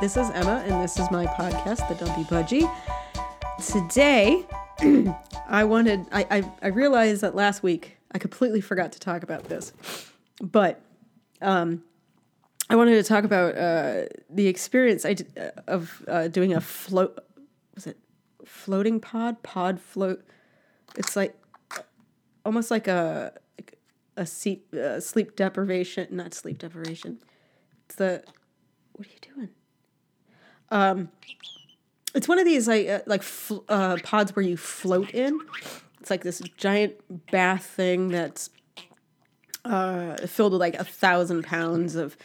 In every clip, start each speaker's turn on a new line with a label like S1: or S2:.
S1: This is Emma, and this is my podcast, The Dumpy Budgie. Today, I wanted, I, I, I realized that last week I completely forgot to talk about this, but um, I wanted to talk about uh, the experience I did, uh, of uh, doing a float, was it floating pod? Pod float. It's like almost like a, a seat, uh, sleep deprivation, not sleep deprivation. It's the, what are you doing? Um, it's one of these like uh, like fl- uh, pods where you float in. It's like this giant bath thing that's uh, filled with like a thousand pounds of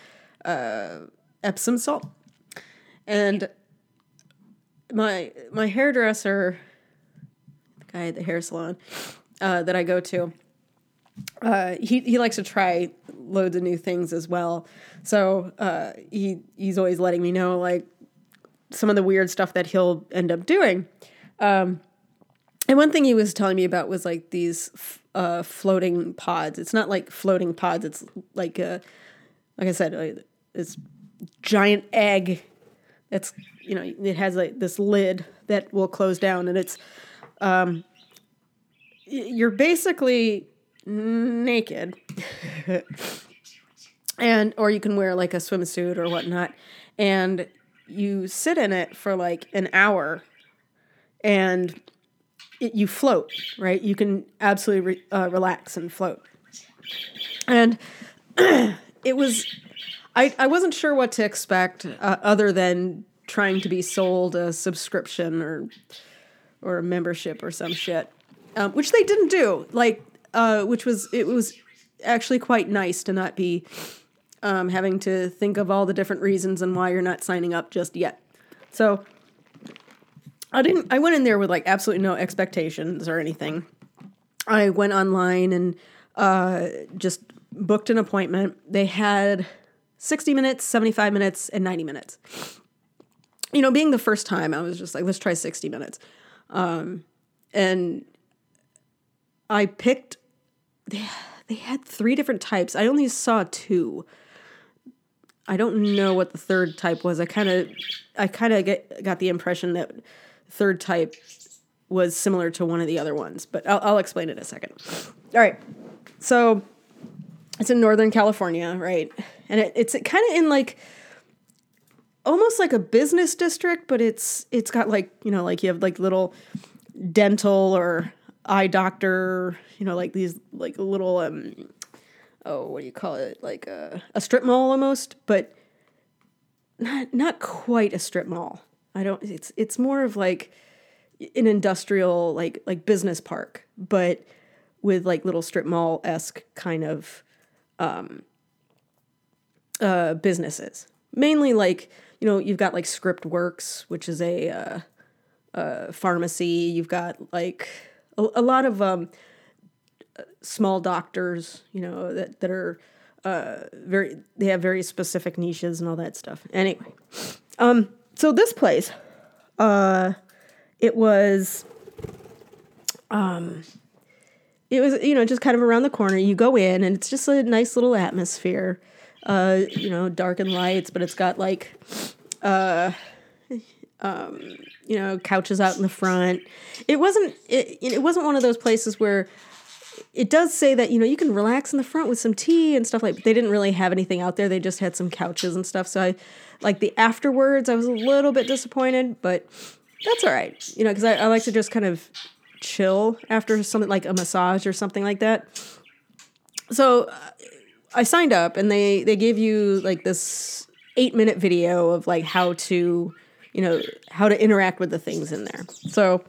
S1: uh, Epsom salt, and my my hairdresser, the guy at the hair salon uh, that I go to, uh, he he likes to try loads of new things as well. So uh, he he's always letting me know like some of the weird stuff that he'll end up doing. Um, and one thing he was telling me about was like these uh, floating pods. It's not like floating pods. It's like a, like I said, uh, this giant egg. It's you know it has like this lid that will close down, and it's um, you're basically naked, and or you can wear like a swimsuit or whatnot, and you sit in it for like an hour and it, you float, right? You can absolutely re, uh, relax and float. And it was, I, I wasn't sure what to expect uh, other than trying to be sold a subscription or or a membership or some shit, um, which they didn't do. Like, uh, which was it was actually quite nice to not be um, having to think of all the different reasons and why you're not signing up just yet. So I didn't. I went in there with like absolutely no expectations or anything. I went online and uh, just booked an appointment. They had 60 minutes, 75 minutes, and 90 minutes. You know, being the first time, I was just like, let's try 60 minutes. Um, and I picked, they, they had three different types. I only saw two. I don't know what the third type was. I kind of, I kind of get got the impression that third type was similar to one of the other ones, but I'll, I'll explain it in a second. All right, so it's in Northern California, right? And it, it's kind of in like almost like a business district, but it's it's got like you know like you have like little dental or eye doctor, you know, like these like little um oh, what do you call it? Like a, a strip mall almost, but not not quite a strip mall. I don't. It's it's more of like an industrial like like business park, but with like little strip mall esque kind of um, uh, businesses. Mainly like you know you've got like Script Works, which is a uh, uh, pharmacy. You've got like a, a lot of um, small doctors, you know, that, that are uh, very, they have very specific niches and all that stuff. Anyway, um, so this place, uh, it was, um, it was, you know, just kind of around the corner. You go in and it's just a nice little atmosphere, uh, you know, dark and lights, but it's got like, uh, um, you know, couches out in the front. It wasn't, it, it wasn't one of those places where, it does say that you know you can relax in the front with some tea and stuff like but they didn't really have anything out there. They just had some couches and stuff. So i like the afterwards i was a little bit disappointed but that's all right. You know because I, I like to just kind of chill after something like a massage or something like that. So uh, i signed up and they they gave you like this eight minute video of like how to you know how to interact with the things in there. So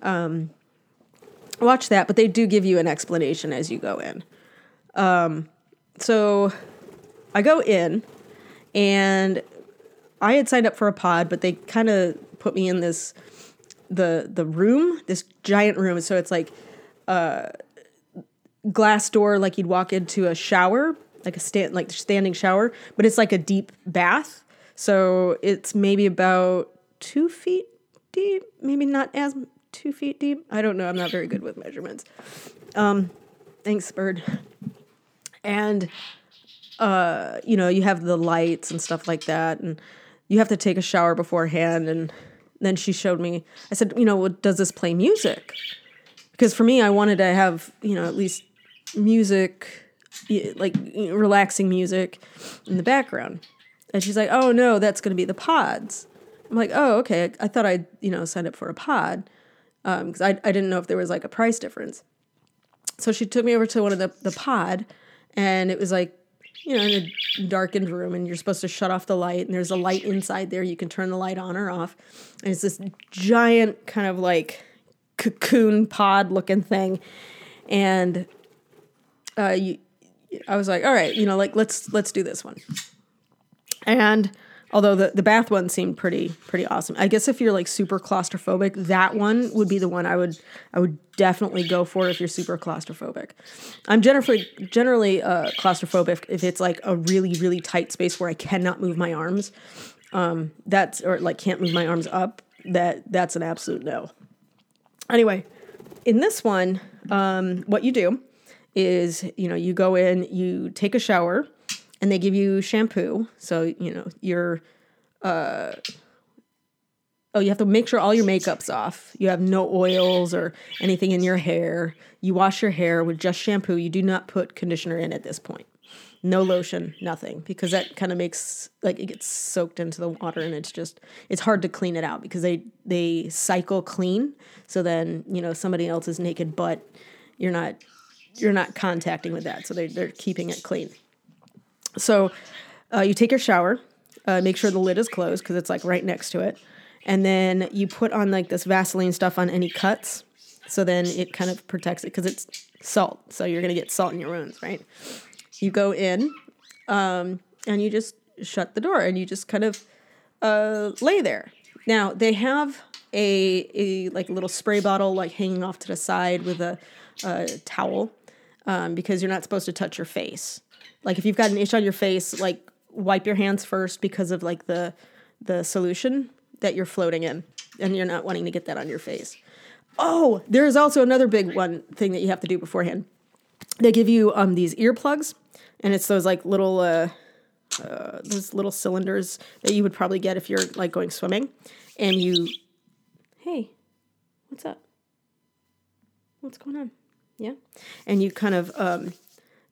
S1: um watch that, but they do give you an explanation as you go in. Um, so I go in, and I had signed up for a pod, but they kind of put me in this the the room, this giant room. So it's like a glass door, like you'd walk into a shower, like a stand like standing shower, but it's like a deep bath. So it's maybe about two feet deep, maybe not as two feet deep. I don't know. I'm not very good with measurements. Um, thanks, bird. And uh, you know, you have the lights and stuff like that, and you have to take a shower beforehand. And then she showed me, I said, you know, does this play music? Because for me, I wanted to have, you know, at least music, like relaxing music in the background. And she's like, oh no, that's going to be the pods. I'm like, oh, okay. I thought I'd, you know, signed up for a pod because um, I, I didn't know if there was like a price difference. So she took me over to one of the, the pod and it was like, you know, in a darkened room and you're supposed to shut off the light and there's a light inside there. You can turn the light on or off. And it's this giant kind of like cocoon pod looking thing. And uh, you, I was like, all right, you know, like let's let's do this one. And although the, the bath one seemed pretty pretty awesome. I guess if you're like super claustrophobic, that one would be the one I would I would definitely go for if you're super claustrophobic. I'm generally generally uh, claustrophobic if it's like a really really tight space where I cannot move my arms. Um, that's or like can't move my arms up. That that's an absolute no. Anyway, in this one, um, what you do is you know you go in, you take a shower and they give you shampoo. So, you know, you're, uh, oh, you have to make sure all your makeup's off. You have no oils or anything in your hair. You wash your hair with just shampoo. You do not put conditioner in at this point. No lotion, nothing, because that kind of makes like it gets soaked into the water and it's just it's hard to clean it out because they they cycle clean. So then, you know, somebody else's naked butt, you're not you're not contacting with that. So they, they're keeping it clean. So uh, you take your shower, uh, make sure the lid is closed because it's like right next to it. And then you put on like this Vaseline stuff on any cuts. So then it kind of protects it because it's salt. So you're going to get salt in your wounds, right? You go in um, and you just shut the door and you just kind of uh, lay there. Now they have a, a like little spray bottle like hanging off to the side with a, a towel um, because you're not supposed to touch your face. Like if you've got an itch on your face, like wipe your hands first because of like the the solution that you're floating in and you're not wanting to get that on your face. Oh, there's also another big one thing that you have to do beforehand. They give you um these earplugs and it's those like little uh, uh those little cylinders that you would probably get if you're like going swimming and you hey, what's up? What's going on? Yeah. And you kind of um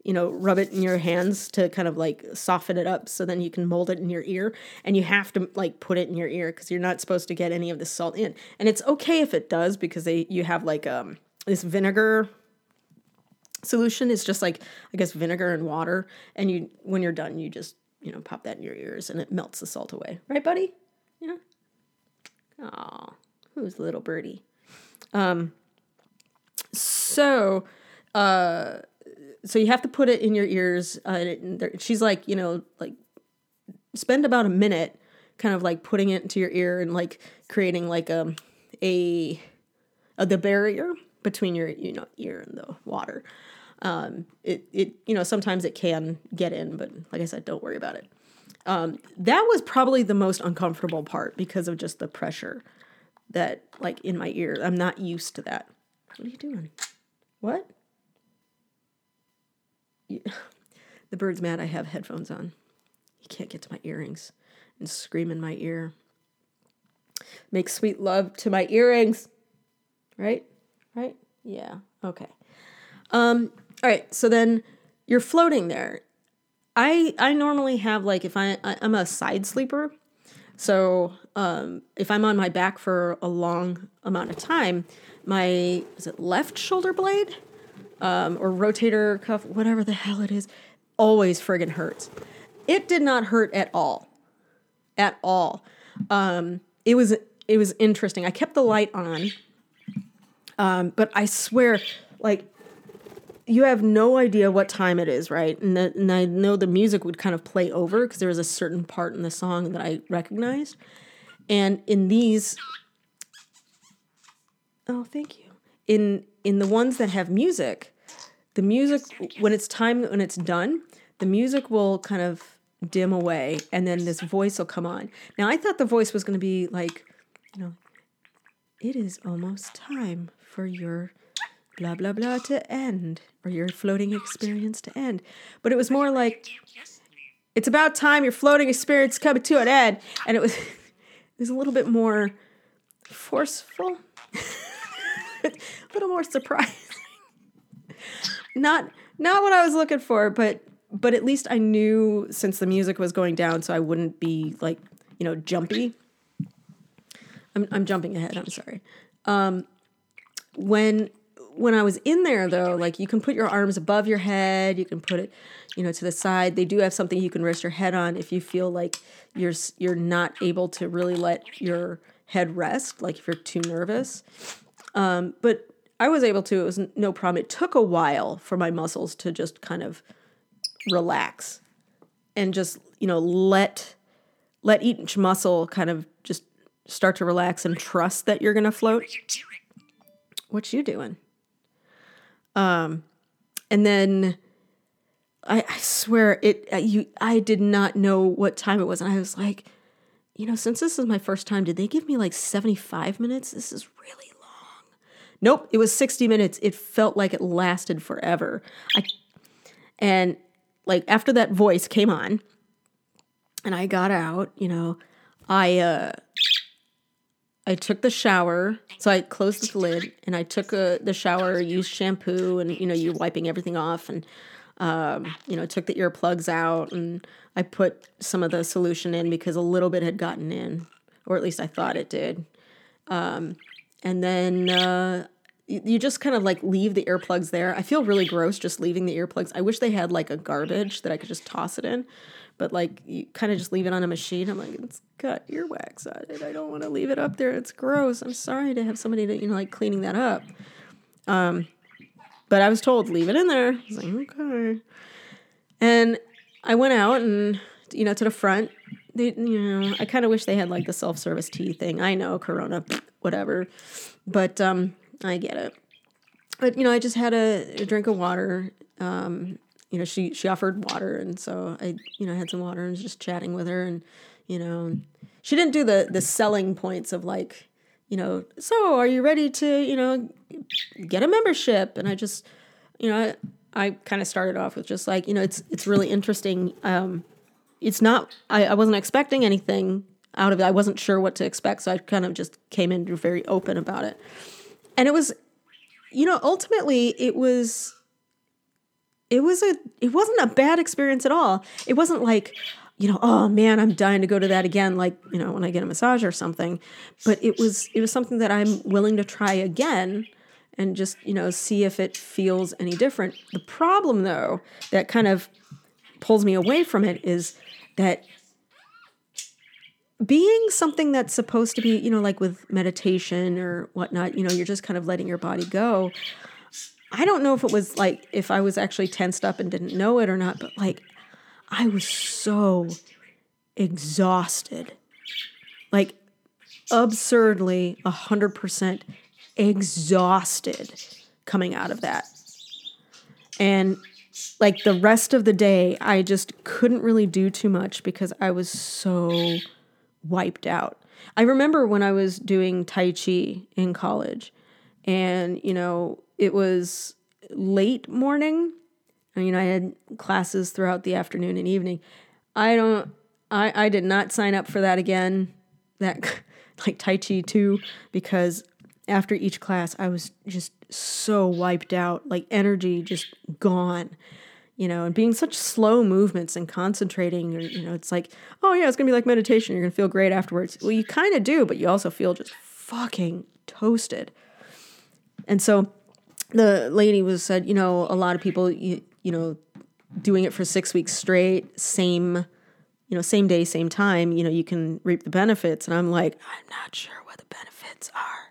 S1: you know, rub it in your hands to kind of like soften it up so then you can mold it in your ear. And you have to like put it in your ear because you're not supposed to get any of the salt in. And it's okay if it does because they you have like um this vinegar solution. It's just like I guess vinegar and water. And you when you're done, you just, you know, pop that in your ears and it melts the salt away. Right, buddy? Yeah. Oh, who's little birdie? Um so uh so you have to put it in your ears. Uh, and she's like, you know, like spend about a minute kind of like putting it into your ear and like creating like a um, a, a the barrier between your you know ear and the water. Um, it it you know sometimes it can get in, but like I said, don't worry about it. Um, that was probably the most uncomfortable part because of just the pressure that like in my ear. I'm not used to that. What are you doing? What? the bird's mad I have headphones on. He can't get to my earrings and scream in my ear. Make sweet love to my earrings. Right? Right? Yeah. Okay. Um, all right. So then you're floating there. I I normally have like if I, I am a side sleeper, so um, if I'm on my back for a long amount of time, my is it left shoulder blade um, or rotator cuff, whatever the hell it is, always friggin' hurts. It did not hurt at all, at all. Um, it was it was interesting. I kept the light on, um, but I swear, like you have no idea what time it is, right? And, the, and I know the music would kind of play over because there was a certain part in the song that I recognized. And in these, oh, thank you. In in the ones that have music, the music when it's time when it's done the music will kind of dim away and then this voice will come on. Now i thought the voice was going to be like you know it is almost time for your blah blah blah to end or your floating experience to end. But it was more like it's about time your floating experience coming to an end. And it was, it was a little bit more forceful, a little more surprising. not, not what I was looking for, but, but at least I knew since the music was going down, so I wouldn't be like, you know, jumpy. I'm, I'm jumping ahead. I'm sorry. Um, when when I was in there though, like you can put your arms above your head, you can put it, you know, to the side. They do have something you can rest your head on if you feel like you're you're not able to really let your head rest, like if you're too nervous. Um, but I was able to. It was no problem. It took a while for my muscles to just kind of relax and just you know let let each muscle kind of just start to relax and trust that you're going to float. What you doing? Um, and then I, I swear it. Uh, you, I did not know what time it was, and I was like, you know, since this is my first time, did they give me like seventy five minutes? This is really. Nope, it was sixty minutes. It felt like it lasted forever. I, and like after that voice came on, and I got out, you know, I uh I took the shower. So I closed the lid and I took a, the shower, used shampoo, and you know, you're wiping everything off, and um, you know, took the earplugs out, and I put some of the solution in because a little bit had gotten in, or at least I thought it did. Um, and then uh, you just kind of like leave the earplugs there. I feel really gross just leaving the earplugs. I wish they had like a garbage that I could just toss it in but like you kind of just leave it on a machine. I'm like, it's got earwax on it. I don't want to leave it up there. It's gross. I'm sorry to have somebody to, you know, like cleaning that up. Um, but I was told leave it in there. I was like, okay. And I went out and you know to the front. They, you know, I kind of wish they had like the self service tea thing. I know Corona, whatever, but um, I get it. But you know, I just had a, a drink of water. Um, you know, she she offered water, and so I, you know, had some water and was just chatting with her, and you know, she didn't do the the selling points of like, you know, so are you ready to, you know, get a membership? And I just, you know, I, I kind of started off with just like, you know, it's it's really interesting. Um, it's not, I, I wasn't expecting anything out of it. I wasn't sure what to expect, so I kind of just came in very open about it, and it was, you know, ultimately it was it was a it wasn't a bad experience at all. It wasn't like, you know, oh man, I'm dying to go to that again like, you know, when I get a massage or something. But it was it was something that I'm willing to try again and just, you know, see if it feels any different. The problem though that kind of pulls me away from it is that being something that's supposed to be, you know, like with meditation or whatnot, you know, you're just kind of letting your body go. I don't know if it was like if I was actually tensed up and didn't know it or not, but like I was so exhausted. Like absurdly 100% exhausted coming out of that. And like the rest of the day, I just couldn't really do too much because I was so wiped out. I remember when I was doing Tai Chi in college, and, you know, it was late morning. You know, I had classes throughout the afternoon and evening. I don't, I, I did not sign up for that again, that like Tai Chi too, because after each class, I was just so wiped out, like energy just gone, you know, and being such slow movements and concentrating, you know, it's like, oh yeah, it's gonna be like meditation. You're gonna feel great afterwards. Well, you kind of do, but you also feel just fucking toasted. And so the lady was said, you know, a lot of people, you, you know, doing it for six weeks straight, same, you know, same day, same time, you know, you can reap the benefits. And I'm like, I'm not sure what the benefits are,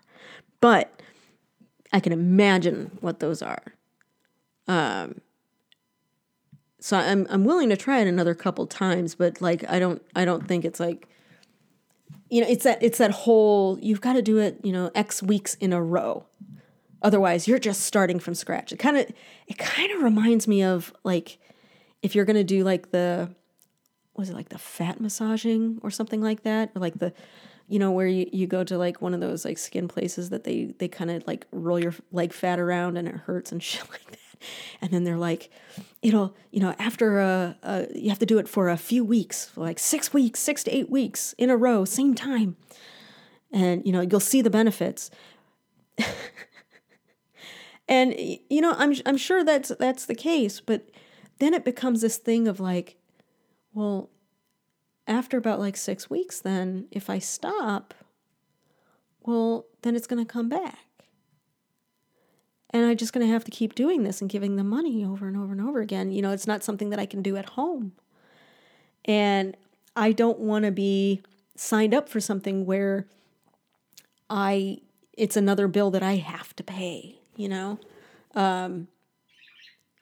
S1: but I can imagine what those are. Um, so I'm I'm willing to try it another couple times, but like I don't I don't think it's like you know it's that it's that whole you've got to do it you know X weeks in a row. Otherwise, you're just starting from scratch. It kind of it kind of reminds me of like if you're going to do like the was it like the fat massaging or something like that? Or like the you know where you, you go to like one of those like skin places that they they kind of like roll your leg fat around and it hurts and shit like that. And then they're like it'll you know after a, a you have to do it for a few weeks like six weeks six to eight weeks in a row same time. And you know you'll see the benefits. And you know i'm i'm sure that's that's the case but then it becomes this thing of like well after about like 6 weeks then if i stop well then it's going to come back and I'm just going to have to keep doing this and giving them money over and over and over again. You know, it's not something that I can do at home. And I don't want to be signed up for something where I it's another bill that I have to pay, you know? Um,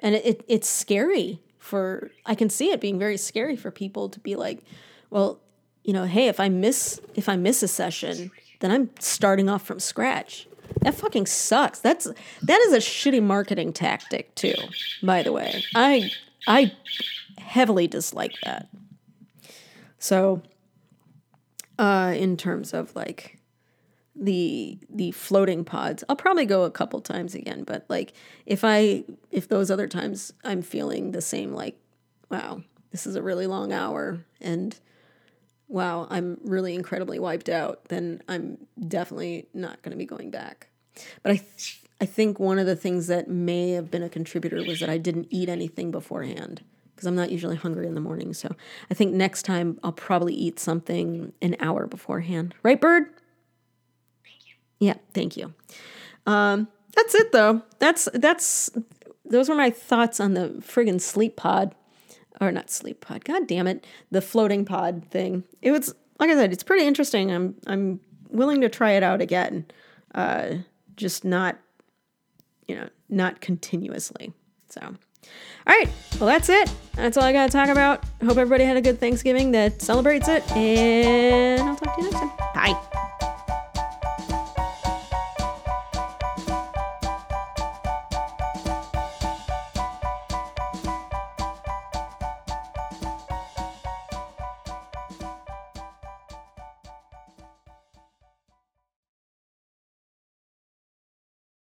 S1: and it, it it's scary for I can see it being very scary for people to be like, well, you know, hey, if I miss if I miss a session, then I'm starting off from scratch. That fucking sucks. That's that is a shitty marketing tactic too, by the way. I I heavily dislike that. So uh in terms of like the the floating pods, I'll probably go a couple times again, but like if I if those other times I'm feeling the same like wow, this is a really long hour and wow, I'm really incredibly wiped out, then I'm definitely not going to be going back. But I, th- I think one of the things that may have been a contributor was that I didn't eat anything beforehand because I'm not usually hungry in the morning. So I think next time I'll probably eat something an hour beforehand. Right, Bird? Thank you. Yeah, thank you. Um, that's it though. That's that's those were my thoughts on the friggin' sleep pod or not sleep pod. God damn it, the floating pod thing. It was like I said, it's pretty interesting. I'm I'm willing to try it out again, uh, just not you know not continuously. So, all right, well that's it. That's all I got to talk about. Hope everybody had a good Thanksgiving that celebrates it, and I'll talk to you next time. Bye.